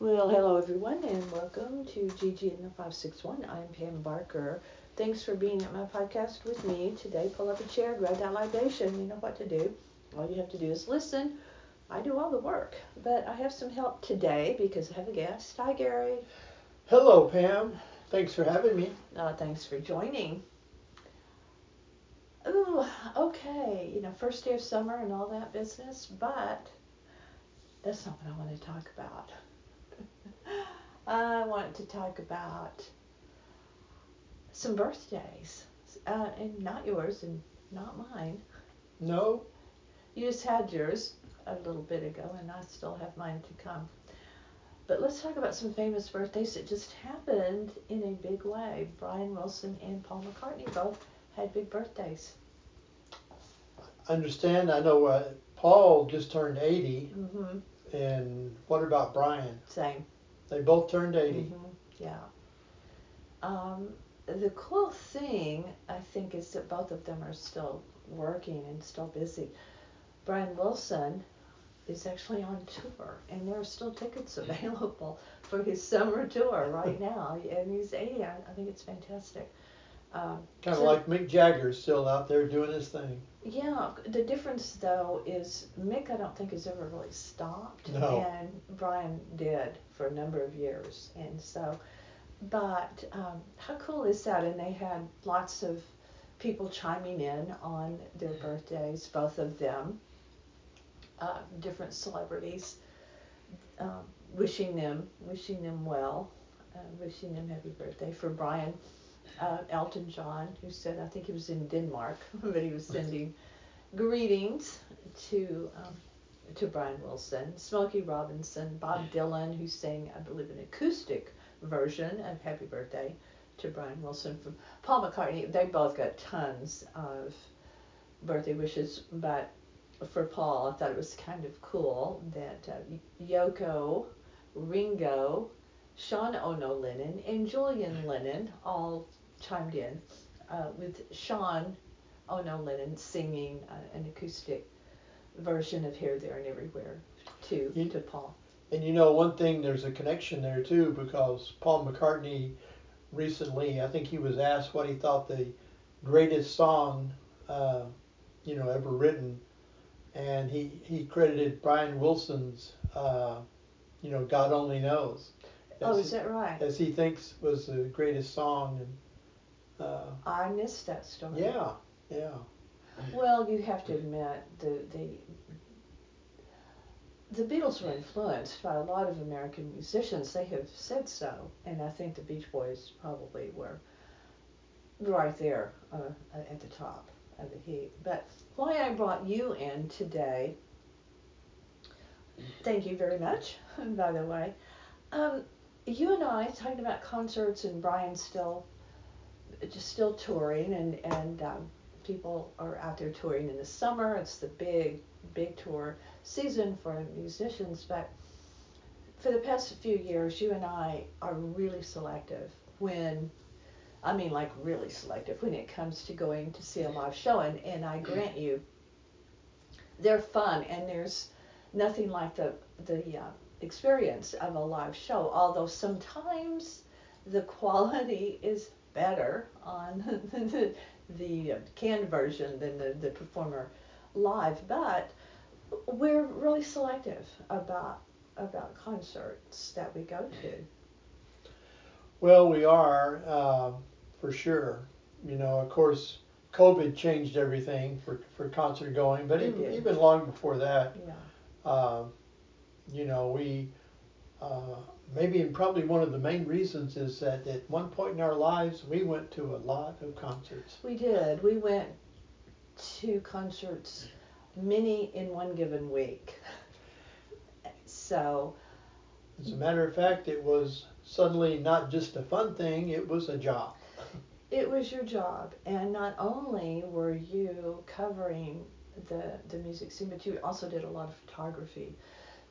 Well, hello everyone, and welcome to Gigi in the 561. I'm Pam Barker. Thanks for being at my podcast with me today. Pull up a chair, grab that libation. You know what to do. All you have to do is listen. I do all the work, but I have some help today because I have a guest. Hi, Gary. Hello, Pam. Thanks for having me. Uh, thanks for joining. Ooh, okay. You know, first day of summer and all that business, but that's not what I want to talk about. I want to talk about some birthdays, uh, and not yours and not mine. No, You just had yours a little bit ago, and I still have mine to come. But let's talk about some famous birthdays that just happened in a big way. Brian Wilson and Paul McCartney both had big birthdays. understand. I know uh, Paul just turned 80, hmm and what about Brian? Same. They both turned 80. hmm Yeah. Um, the cool thing, I think, is that both of them are still working and still busy. Brian Wilson is actually on tour, and there are still tickets available for his summer tour right now. And he's 80. I, I think it's fantastic. Um, Kind of so- like Mick Jagger's still out there doing his thing. Yeah, the difference though is Mick, I don't think has ever really stopped, No. and Brian did for a number of years, and so. But um, how cool is that? And they had lots of people chiming in on their birthdays, both of them, uh, different celebrities, um, wishing them, wishing them well, uh, wishing them happy birthday. For Brian, uh, Elton John, who said, I think he was in Denmark, but he was sending greetings to um, to Brian Wilson, Smokey Robinson, Bob Dylan, who sang, I believe, an acoustic version of Happy Birthday to Brian Wilson. From Paul McCartney, they both got tons of birthday wishes, but for Paul, I thought it was kind of cool that uh, Yoko, Ringo, Sean Ono Lennon, and Julian Lennon all chimed in, uh, with Sean Ono Lennon singing uh, an acoustic version of Here, There, and Everywhere to, You- to Paul. And you know, one thing, there's a connection there too, because Paul McCartney recently, I think he was asked what he thought the greatest song, uh, you know, ever written, and he he credited Brian Wilson's, uh, you know, God Only Knows. Oh, is that right? as he thinks was the greatest song, and uh, I missed that story. yeah, yeah. Well, you have to admit the the the Beatles were influenced by a lot of American musicians. They have said so, and I think the Beach Boys probably were right there uh, at the top of the heap. But why I brought you in today, thank you very much, by the way. Um, you and I talking about concerts, and Brian still just still touring, and and um, people are out there touring in the summer. It's the big, big tour season for musicians. But for the past few years, you and I are really selective when, I mean, like really selective when it comes to going to see a live show. And, and I grant you, they're fun, and there's nothing like the the uh, experience of a live show. Although sometimes the quality is better on the, the uh, canned version than the, the performer live, but we're really selective about about concerts that we go to. Well, we are uh, for sure. You know, of course, COVID changed everything for for concert going, but even, even long before that, Yeah. um, you know, we uh, maybe and probably one of the main reasons is that at one point in our lives we went to a lot of concerts. We did. We went to concerts, many in one given week. So As a matter of fact, it was suddenly not just a fun thing; it was a job. it was your job, and not only were you covering the the music scene, but you also did a lot of photography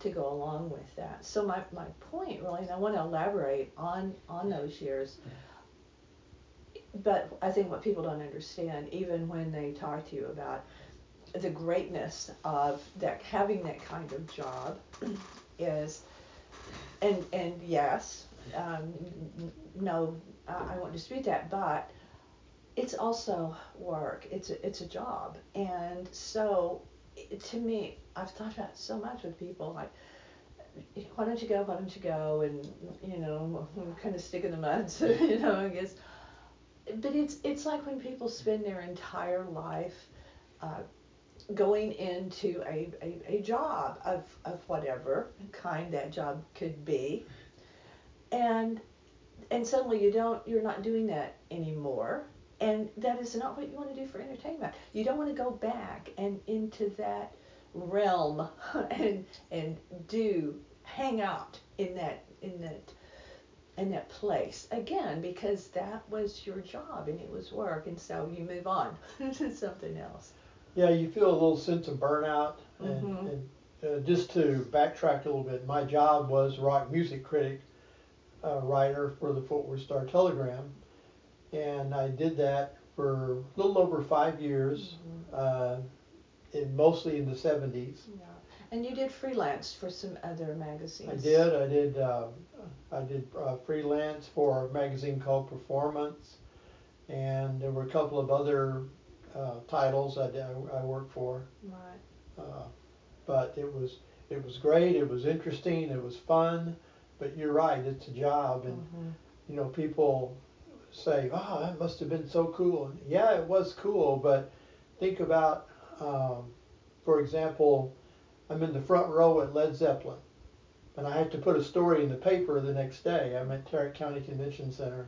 to go along with that. So my, my point really, and I want to elaborate on on those years. But I think what people don't understand, even when they talk to you about the greatness of that having that kind of job, is and and yes, um, no, I, I won't dispute that, but it's also work. It's a, it's a job, and so to me, I've thought about so much with people like. Why don't you go? Why don't you go? And you know, kind of stick in the mud. So, you know, I guess. But it's it's like when people spend their entire life uh, going into a, a, a job of, of whatever kind that job could be and and suddenly you don't you're not doing that anymore and that is not what you want to do for entertainment. You don't want to go back and into that realm and and do hang out in that in that in that place. Again because that was your job and it was work and so you move on to something else. Yeah, you feel a little sense of burnout, and, Mhm. and uh, just to backtrack a little bit, my job was rock music critic, uh, writer for the Fort Worth Star Telegram, and I did that for a little over five years, uh, in, mostly in the '70s. yeah and you did freelance for some other magazines I did. I did. Uh, I did uh, freelance for a magazine called Performance, and there were a couple of other uh, titles I, did, I, I worked for. right Uh, but it was it was great. It was interesting. It was fun. But you're right. It's a job, and hmm you know people say, "Oh, that must have been so cool." Yeah, it was cool. But think about, um, for example, I'm in the front row at Led Zeppelin, and I have to put a story in the paper the next day. I'm at Tarrant County Convention Center,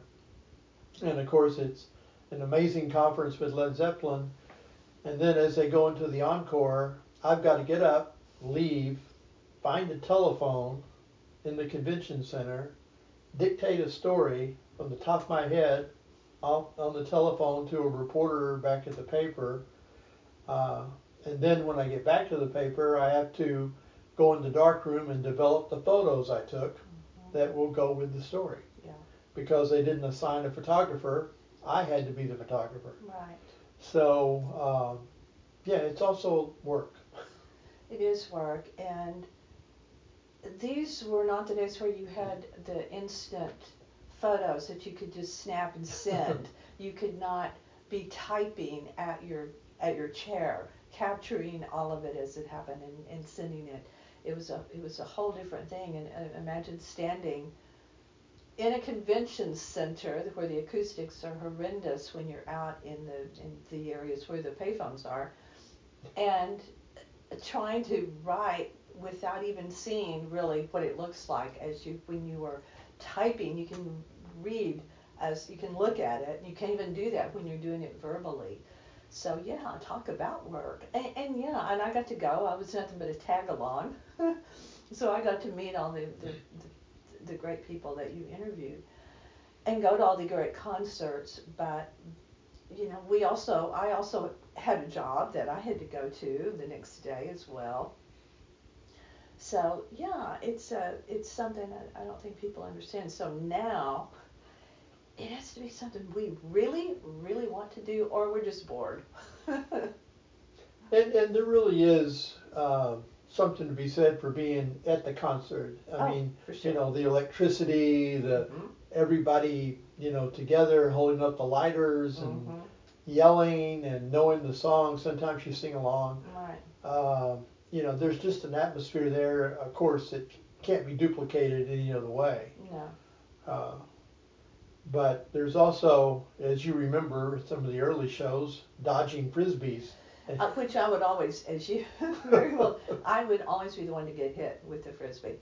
and of course it's an amazing conference with Led Zeppelin. And then as they go into the encore, I've got to get up, leave, find a telephone in the convention center, dictate a story from the top of my head off on the telephone to a reporter back at the paper. Uh, and then when I get back to the paper, I have to go in the dark room and develop the photos I took that will go with the story. Yeah. Because they didn't assign a photographer, I had to be the photographer. right So, um, yeah, it's also work. It is work, and these were not the days where you had the instant photos that you could just snap and send. you could not be typing at your at your chair, capturing all of it as it happened and, and sending it. It was a it was a whole different thing. And uh, imagine standing in a convention center where the acoustics are horrendous when you're out in the in the areas where the payphones are, and trying to write without even seeing really what it looks like as you when you are typing you can read as you can look at it. You can't even do that when you're doing it verbally. So yeah talk about work. And, and yeah and i got to go. I was nothing but a tag along so i got to meet all the, the, the, the great people that you interviewed and go to all the great concerts. But you know we also i also had a job that i had to go to the next day as well so yeah, it's a it's something that I don't think people understand. So now it has to be something we really really want to do, or we're just bored. And, and there really is uh, something to be said for being at the concert. I Oh, mean, for sure. you know, the electricity, the Mhm. everybody, you know, together holding up the lighters and Mhm. yelling and knowing the song. Sometimes you sing along. Right. Um, you know, there's just an atmosphere there. Of course, it can't be duplicated any other way. No. Uh, but there's also, as you remember, some of the early shows, dodging frisbees. Uh, which I would always, as you very well, I would always be the one to get hit with the frisbee.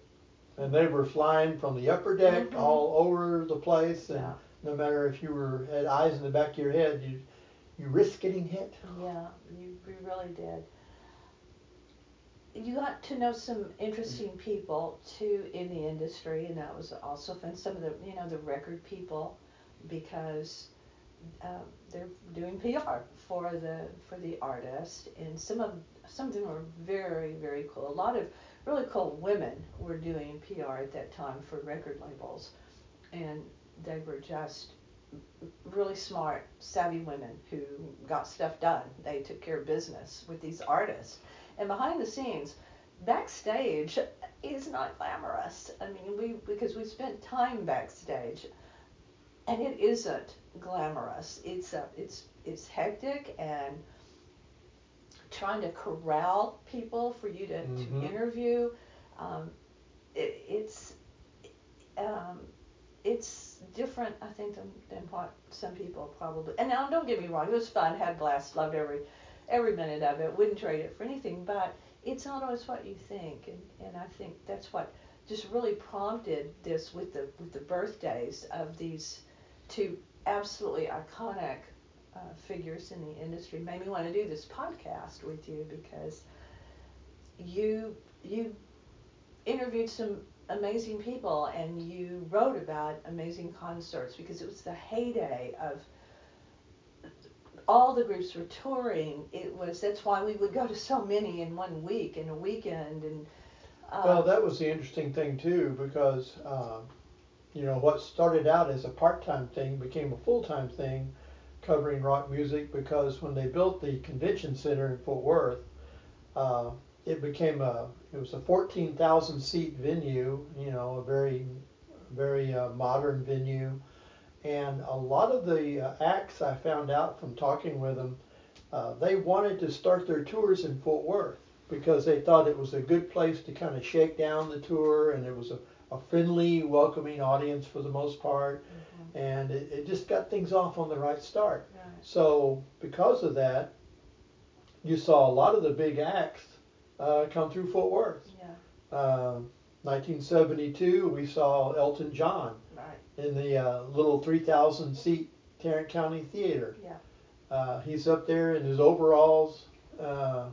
And they were flying from the upper deck Mhm. all over the place, and Yeah. no matter if you were had eyes in the back of your head, you you risk getting hit. Yeah, you, you really did. You got to know some interesting people too in the industry, and that was also fun. Some of the, you know, the record people, because um, they're doing PR for the for the artist, and some of some of them were very very cool. A lot of really cool women were doing PR at that time for record labels, and they were just really smart, savvy women who got stuff done. They took care of business with these artists. And behind the scenes, backstage is not glamorous. I mean, we, because we spent time backstage, and it isn't glamorous. It's a, it's it's hectic and trying to corral people for you to, Mhm. to interview. Um, it, it's um, it's different, I think, than, than what some people probably. And now, don't get me wrong, it was fun, had a blast, loved every every minute of it, wouldn't trade it for anything. But it's not always what you think, and and I think that's what just really prompted this with the with the birthdays of these two absolutely iconic uh, figures in the industry. Made me want to do this podcast with you because you you interviewed some amazing people and you wrote about amazing concerts because it was the heyday of all the groups were touring. It was that's why we would go to so many in one week in a weekend and. Uh, Well, that was the interesting thing too, because um, you know what started out as a part-time thing became a full-time thing, covering rock music. Because when they built the convention center in Fort Worth, uh, it became a it was a 14,000 seat venue. You know, a very very uh, modern venue, and a lot of the uh, acts I found out from talking with them, uh, they wanted to start their tours in Fort Worth because they thought it was a good place to kind of shake down the tour and it was a, a friendly, welcoming audience for the most part. mhm, And it, it just got things off on the right start. right. So, because of that, you saw a lot of the big acts uh, come through Fort Worth. Yeah. Uh, 1972, we saw Elton John. In the uh, little 3,000 seat Tarrant County Theater. Yeah. Uh, he's up there in his overalls, uh,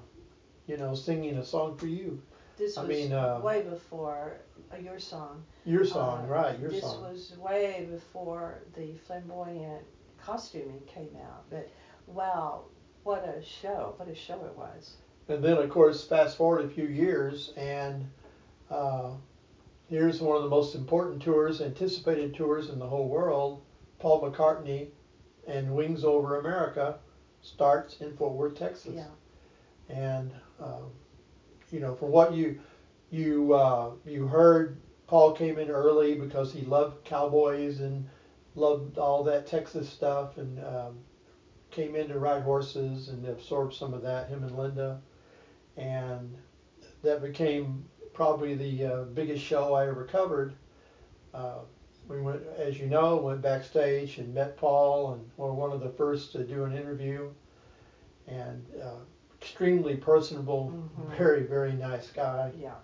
you know, singing a song for you. This I was mean, uh, way before uh, your song. Your song, Uh, right? Your this song. was way before the flamboyant costuming came out. But wow, what a show! What a show it was. And then, of course, fast forward a few years, and uh, here's one of the most important tours, anticipated tours in the whole world. Paul McCartney and Wings Over America starts in Fort Worth, Texas. Yeah. And um, you know, from what you you uh, you heard, Paul came in early because he loved cowboys and loved all that Texas stuff, and um, came in to ride horses and absorb some of that. Him and Linda, and that became probably the uh, biggest show I ever covered. Uh, we went, as you know, went backstage and met Paul, and were one of the first to do an interview. And uh, extremely personable, Mhm. very very nice guy. Yeah.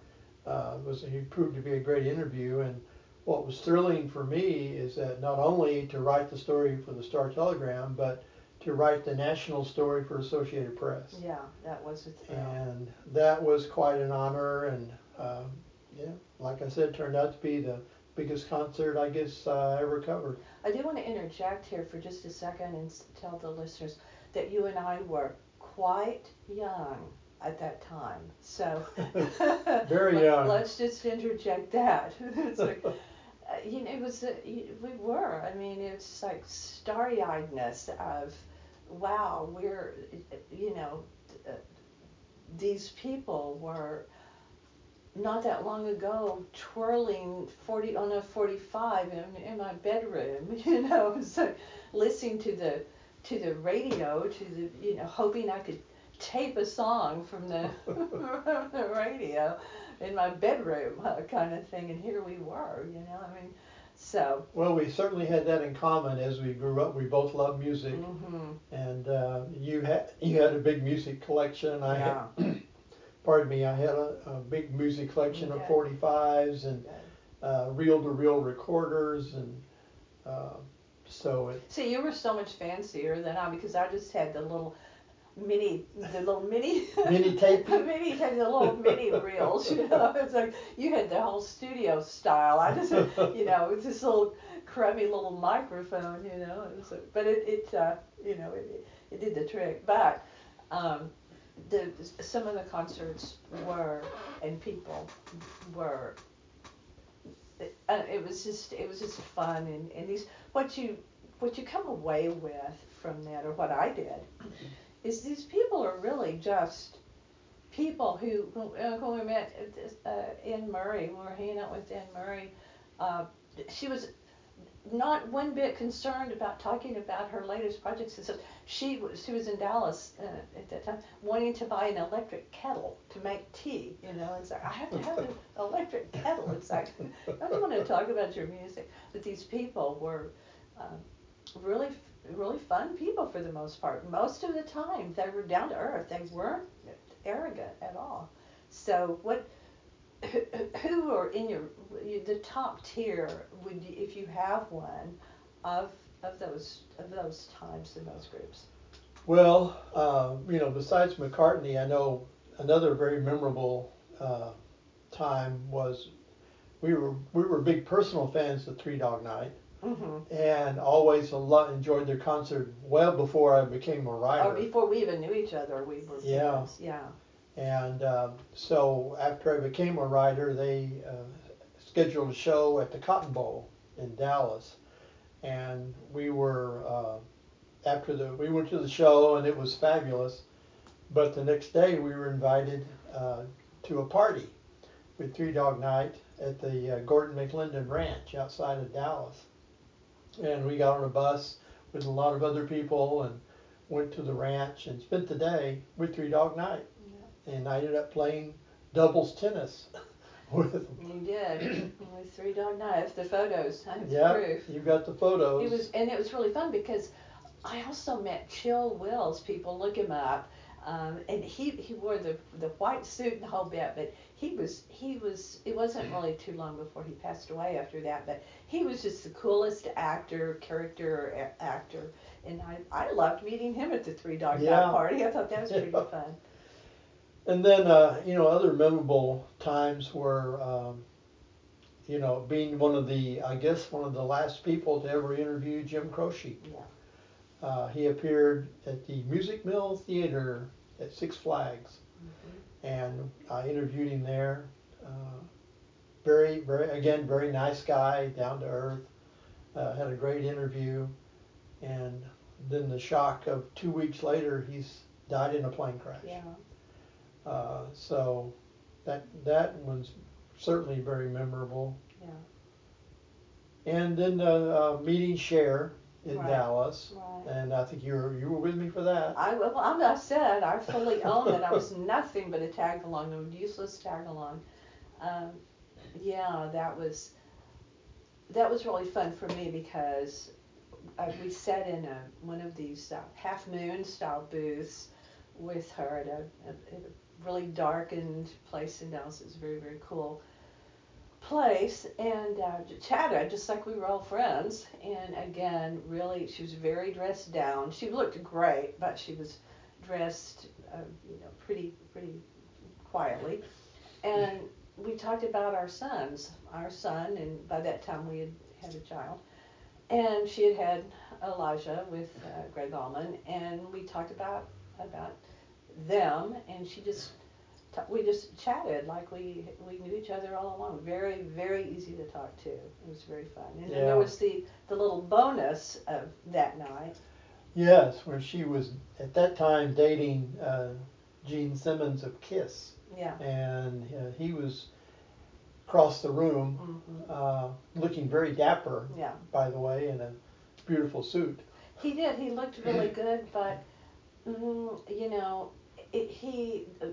Uh, was he proved to be a great interview. And what was thrilling for me is that not only to write the story for the Star Telegram, but to write the national story for Associated Press Yeah. That was a thrill. and that was quite an honor. And um, yeah, like I said, turned out to be the biggest concert I guess uh, I ever covered. I do want to interject here for just a second and tell the listeners that you and I were quite young at that time. So Very young. Let's just interject that. it's like, uh, you know, it was uh, we were. I mean, it's like starry-eyedness of, wow, we're, you know, uh, these people were not that long ago twirling 40 on a 45 in, in my bedroom you know so listening to the to the radio to the you know hoping i could tape a song from the, from the radio in my bedroom uh, kind of thing and here we were you know i mean so Well, we certainly had that in common as we grew up. We both loved music, mhm, and uh, you had you had a big music collection. I yeah had, pardon me, I had a, a big music collection of 45s and uh, reel-to-reel recorders, and uh, so it see you were so much fancier than i because i just had the little mini the little mini Mini tape? mini tape the little mini reels you know? It's like you had the whole studio style. I just you know with this little crummy little microphone you know? It was, but it it uh, you know it, it did the trick. But um the some of the concerts were and people were uh, it was just it was just fun and, and these what you what you come away with from that or what I did is these people are really just people who when, uh, we met uh, Murray when we were hanging out with Anne Murray uh, she was not one bit concerned about talking about her latest projects. So she was she was in Dallas uh, at that time, wanting to buy an electric kettle to make tea. You know, it's like I have to have an electric kettle. It's like I don't want to talk about your music? But these people were um, really really fun people for the most part. Most of the time, they were down to earth. They weren't arrogant at all. So what who are in your the top tier would you, if you have one of of those of those times in those groups? Well, uh, you know, besides McCartney, I know another very memorable uh, time was we were we were big personal fans of Three Dog Night. Mm-hmm. And always a lot enjoyed their concert well before I became a writer. Or before we even knew each other, we were yeah. Yeah. And uh, so after I became a writer, they uh, scheduled a show at the Cotton Bowl in Dallas, and we were uh, after the we went to the show and it was fabulous. But the next day we were invited uh, to a party with Three Dog Night at the uh, Gordon McLendon Ranch outside of Dallas, and we got on a bus with a lot of other people and went to the ranch and spent the day with Three Dog Night and I ended up playing doubles tennis with him. You did with Three Dog Night. The photos. I have yeah, proof. you got the photos. It was, and it was really fun because I also met Chill Wills. People look him up. Um, and he, he wore the the white suit and the whole bit, but he was he was it wasn't really too long before he passed away after that, but he was just the coolest actor, character actor, and I I loved meeting him at the Three Dog yeah. Night party. I thought that was pretty fun. And then, uh, you know, other memorable times were, um, you know, being one of the, I guess, one of the last people to ever interview Jim Croce. Yeah. Uh, he appeared at the Music Mill Theater at Six Flags, mm-hmm. and I interviewed him there. Uh, very, very, again, very nice guy, down to earth. Uh, had a great interview, and then the shock of two weeks later, he's died in a plane crash. Yeah. Uh, so that that was certainly very memorable. Yeah. And then the uh, meeting Cher in right. Dallas, right. and I think you were you were with me for that. I well, I said I fully own it. I was nothing but a tag along, a useless tag along. Um, yeah, that was that was really fun for me because uh, we sat in a one of these uh, half moon style booths with her at a, at a really darkened place in Dallas. It was a very, very cool place and uh, chatted just like we were all friends. And again, really, she was very dressed down. She looked great, but she was dressed, uh, you know, pretty, pretty quietly. And we talked about our sons, our son, and by that time we had had a child. And she had had Elijah with uh, Gregg Allman, and we talked about about them, and she just we just chatted like we we knew each other all along. Very very easy to talk to. It was very fun. And yeah. then there was the the little bonus of that night. Yes, where she was at that time dating uh, Gene Simmons of Kiss. Yeah. And uh, he was across the room, mm-hmm. uh, looking very dapper. Yeah. By the way, in a beautiful suit. He did. He looked really good, but mm, you know, it, he uh,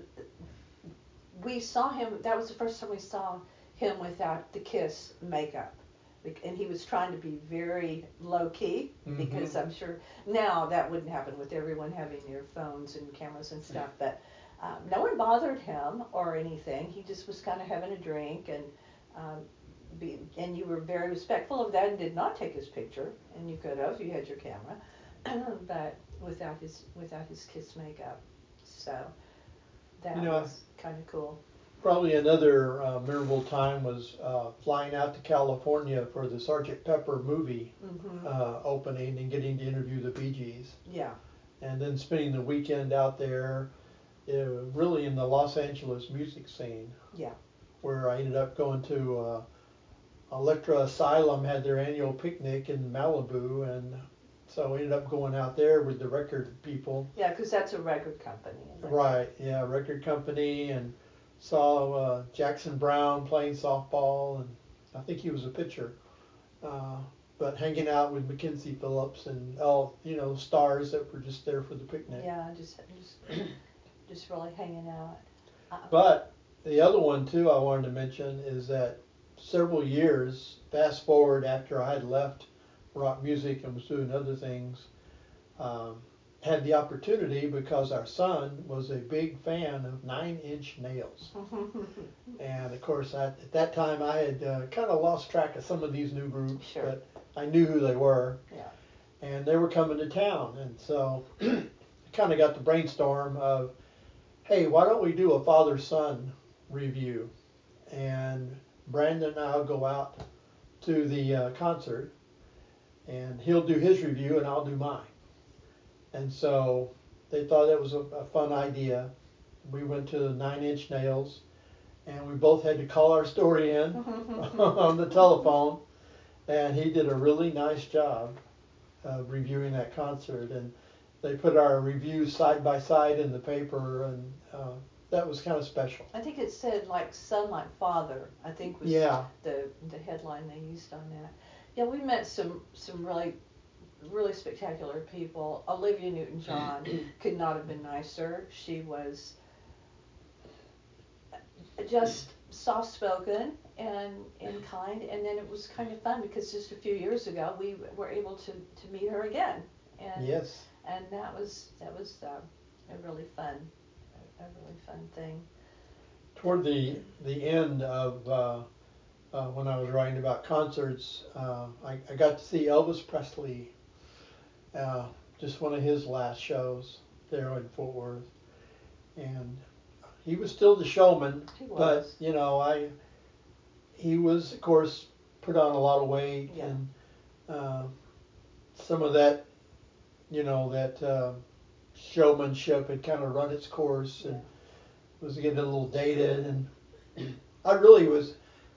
we saw him that was the first time we saw him without the kiss makeup. And he was trying to be very low key mm-hmm. because i'm sure now that wouldn't happen with everyone having their phones and cameras and stuff but um, no one bothered him or anything. He just was kind of having a drink and um, be, and you were very respectful of that and did not take his picture and you could have you had your camera but without his without his kiss makeup so that you know, was kind of cool. Probably another uh, memorable time was uh, flying out to California for the Sergeant Pepper movie mm-hmm. uh, opening and getting to interview the Bee Gees. Yeah. And then spending the weekend out there, uh, really in the Los Angeles music scene. Yeah. Where I ended up going to uh, Elektra Asylum had their annual picnic in Malibu, and so we ended up going out there with the record people. Yeah, because that's a record company. Right. Yeah, record company, and saw uh, Jackson Browne playing softball, and I think he was a pitcher. Uh, but hanging out with Mackenzie Phillips and all you know stars that were just there for the picnic. Yeah, just just just really hanging out. Uh, But the other one too I wanted to mention is that several years fast forward after I had left rock music and was doing other things, um, had the opportunity because our son was a big fan of Nine Inch Nails. And of course, I, at that time, I had uh, kind of lost track of some of these new groups, Sure. but I knew who they were. Yeah. And they were coming to town, and so I kind of got the brainstorm of, hey, why don't we do a father-son review? And Brandon and I'll go out to the uh, concert, and he'll do his review, and I'll do mine. And so they thought it was a, a fun idea. We went to Nine Inch Nails, and we both had to call our story in on the telephone, and he did a really nice job of reviewing that concert. And they put our reviews side by side in the paper, and uh, that was kind of special. I think it said like son like father. I think was Yeah, the the headline they used on that. Yeah, we met some some really really spectacular people. Olivia Newton John could not have been nicer. She was just soft spoken and and kind and then it was kind of fun because just a few years ago we were able to to meet her again and yes. and that was that was uh, a really fun a, a really fun thing Toward the the end of uh, uh, when I was writing about concerts, uh, I, I got to see Elvis Presley. Uh, just one of his last shows there in Fort Worth, and he was still the showman. He But you know, I he was of course put on a lot of weight Yeah. and uh, some of that, you know, that uh, showmanship had kind of run its course and was getting a little dated. And I really was,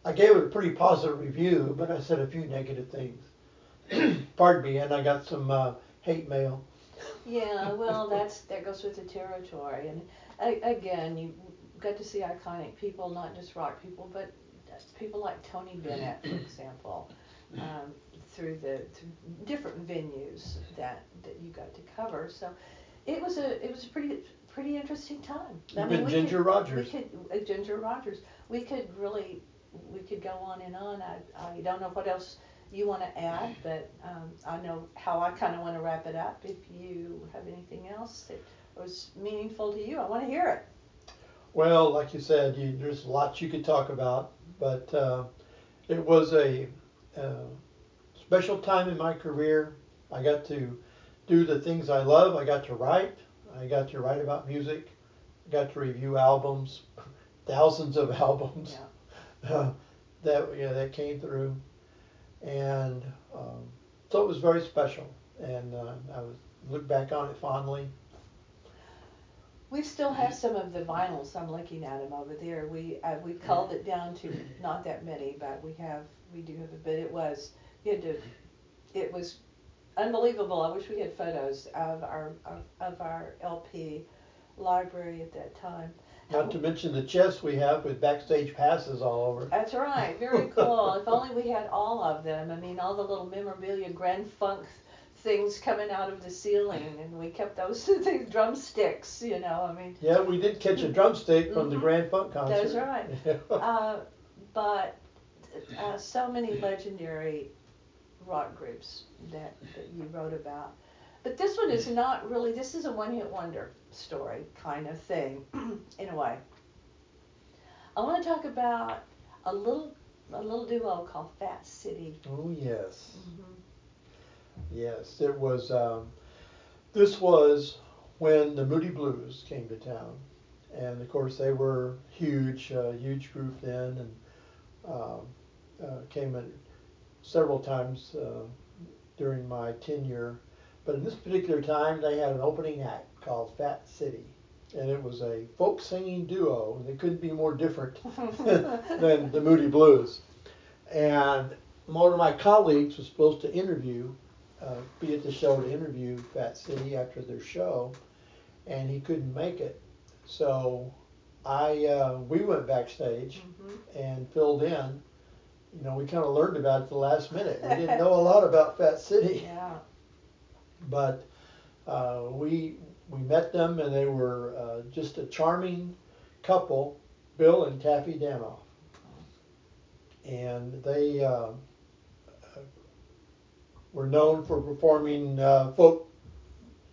I gave it a pretty positive review, but I said a few negative things. Pardon me, and I got some uh, hate mail. Yeah, well, that's that goes with the territory, and a, again, you got to see iconic people, not just rock people, but people like Tony Bennett, for example, um, through the through different venues that that you got to cover. So it was a it was a pretty pretty interesting time. Even we Ginger could, Rogers. We could uh, Ginger Rogers. We could really we could go on and on. I I don't know what else you want to add, but um, I know how I kind of want to wrap it up. If you have anything else that was meaningful to you, I want to hear it. Well, like you said, you, there's lots you could talk about, but uh, it was a uh, special time in my career. I got to do the things I love. I got to write. I got to write about music. I got to review albums, thousands of albums uh, that yeah, that came through, and um, so it was very special. And uh, I was look back on it fondly. We still have some of the vinyls. I'm looking at them over there. We uh, we culled it down to not that many, but we have we do have a bit. It was you had to. It was unbelievable. I wish we had photos of our of, of our LP library at that time. Not to mention the chest we have with backstage passes all over. That's right. Very cool. if only we had all of them. I mean, all the little memorabilia, Grand Funk things coming out of the ceiling, and we kept those things, drumsticks. You know, I mean, Yeah, we did catch a drumstick from the Mhm. Grand Funk concert. That's right. uh, but uh, so many legendary rock groups that, that you wrote about. But this one is not really. This is a one-hit wonder story kind of thing, in a way. I want to talk about a little a little duo called Fat City. oh yes, Mm-hmm. yes. It was. Um, this was when the Moody Blues came to town, and of course they were huge, uh, huge group then, and um, uh, came in several times uh, during my tenure. But in this particular time, they had an opening act called Fat City, and it was a folk singing duo. And They couldn't be more different than the Moody Blues. And one of my colleagues was supposed to interview, uh, be at the show to interview Fat City after their show, and he couldn't make it. So I, uh, we went backstage hmm and filled in, you know, we kind of learned about it the last minute. We didn't know a lot about Fat City, Yeah. But uh, we we met them and they were uh, just a charming couple, Bill and Taffy Danoff, and they uh, were known for performing uh, folk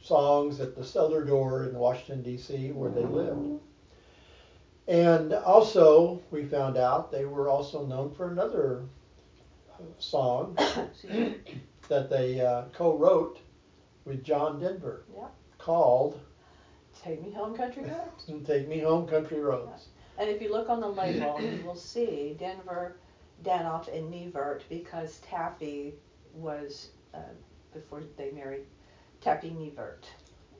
songs at the Cellar Door in Washington D.C. where they lived. And also, we found out they were also known for another song that they uh, co-wrote with John Denver Yeah. called Take me home, country roads. And "Take Me Home, Country Roads." And if you look on the label, you will see Denver, Danoff, and Nivert because Taffy was, uh, before they married, Taffy Nivert,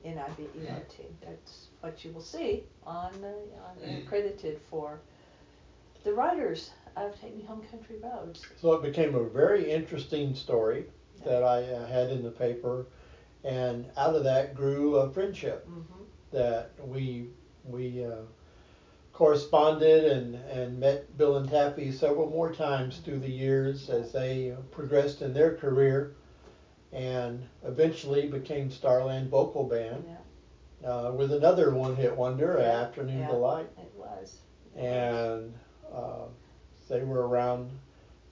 N-I-V-E-R-T. That's what you will see on the, on, credited for the writers of Take Me Home, Country Roads. So it became a very interesting story that I uh, had in the paper, and out of that grew a friendship. hmm that we we uh, corresponded and, and met Bill and Taffy several more times through the years as they progressed in their career and eventually became Starland Vocal Band Yeah, uh, with another one-hit wonder, Yeah, Afternoon yeah. Delight, it was. and uh, they were around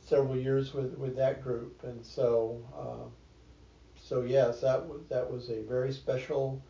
several years with, with that group, and so uh, so yes, that was that was a very special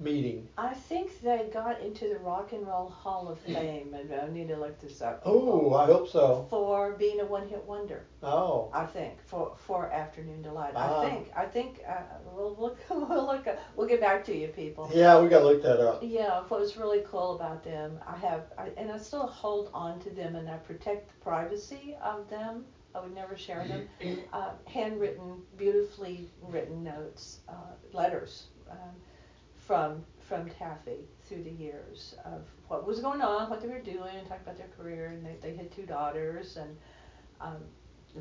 meeting. I think they got into the Rock and Roll Hall of Fame, and I need to look this up. Oh, I hope so. For being a one-hit wonder. Oh. I think for for Afternoon Delight. Ah. I think I think uh, we'll look we'll look we'll get back to you people. Yeah, we gotta look that up. Yeah, what was really cool about them, I have, I, and I still hold on to them, and I protect the privacy of them. I would never share them. Uh, handwritten, beautifully written notes, uh, letters um, from from Taffy through the years of what was going on, what they were doing, and talk about their career, and they, they had two daughters, and um,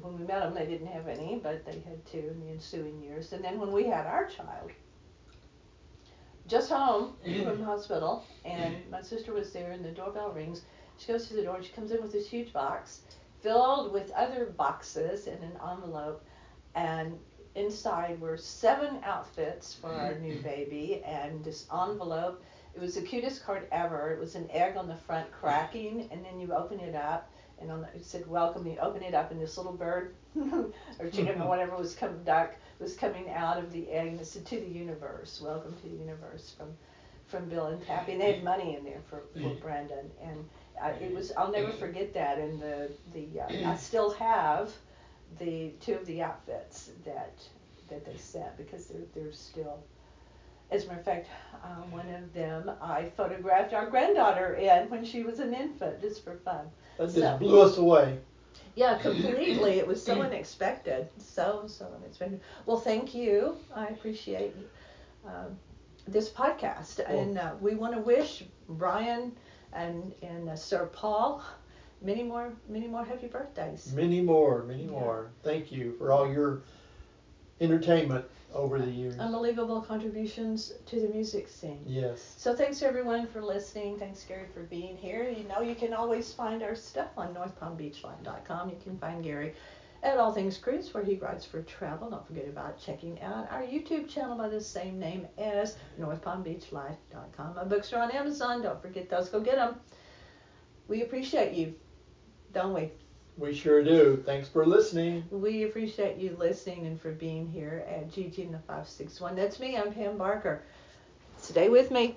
when we met them, they didn't have any, but they had two in the ensuing years. And then when we had our child, just home from the hospital, and my sister was there, and the doorbell rings. She goes to the door, and she comes in with this huge box filled with other boxes in an envelope, and inside were seven outfits for our new mm. baby, and this envelope. It was the cutest card ever. It was an egg on the front cracking, and then you open it up, and on the, it said "Welcome." You open it up, and this little bird or chicken or whatever was coming duck was coming out of the egg, and it said "To the universe." Welcome to the universe from from Bill and Taffy, and they had money in there for, for mm. Brandon, and uh, it was I'll never forget that. And the the uh, I still have the two of the outfits that that they sent because they're they're still. As a matter of fact, uh, one of them I photographed our granddaughter in when she was an infant, just for fun. That just So- blew us away. Yeah, completely. It was so unexpected. So, so unexpected. Well, thank you. I appreciate um, this podcast. And uh, we want to wish Brian and, and uh, Sir Paul many more, many more happy birthdays. Many more, many Yeah. more. Thank you for all your entertainment over the years. Unbelievable contributions to the music scene. Yes. So thanks everyone for listening. Thanks Gary for being here. You know you can always find our stuff on NorthPalmBeachLife.com. You can find Gary at All Things Cruise where he writes for travel. Don't forget about checking out our YouTube channel by the same name as NorthPalmBeachLife.com. My books are on Amazon. Don't forget those. Go get them. We appreciate you, don't we? We sure do. Thanks for listening. We appreciate you listening and for being here at GG in the 561. That's me. I'm Pam Barker. Stay with me.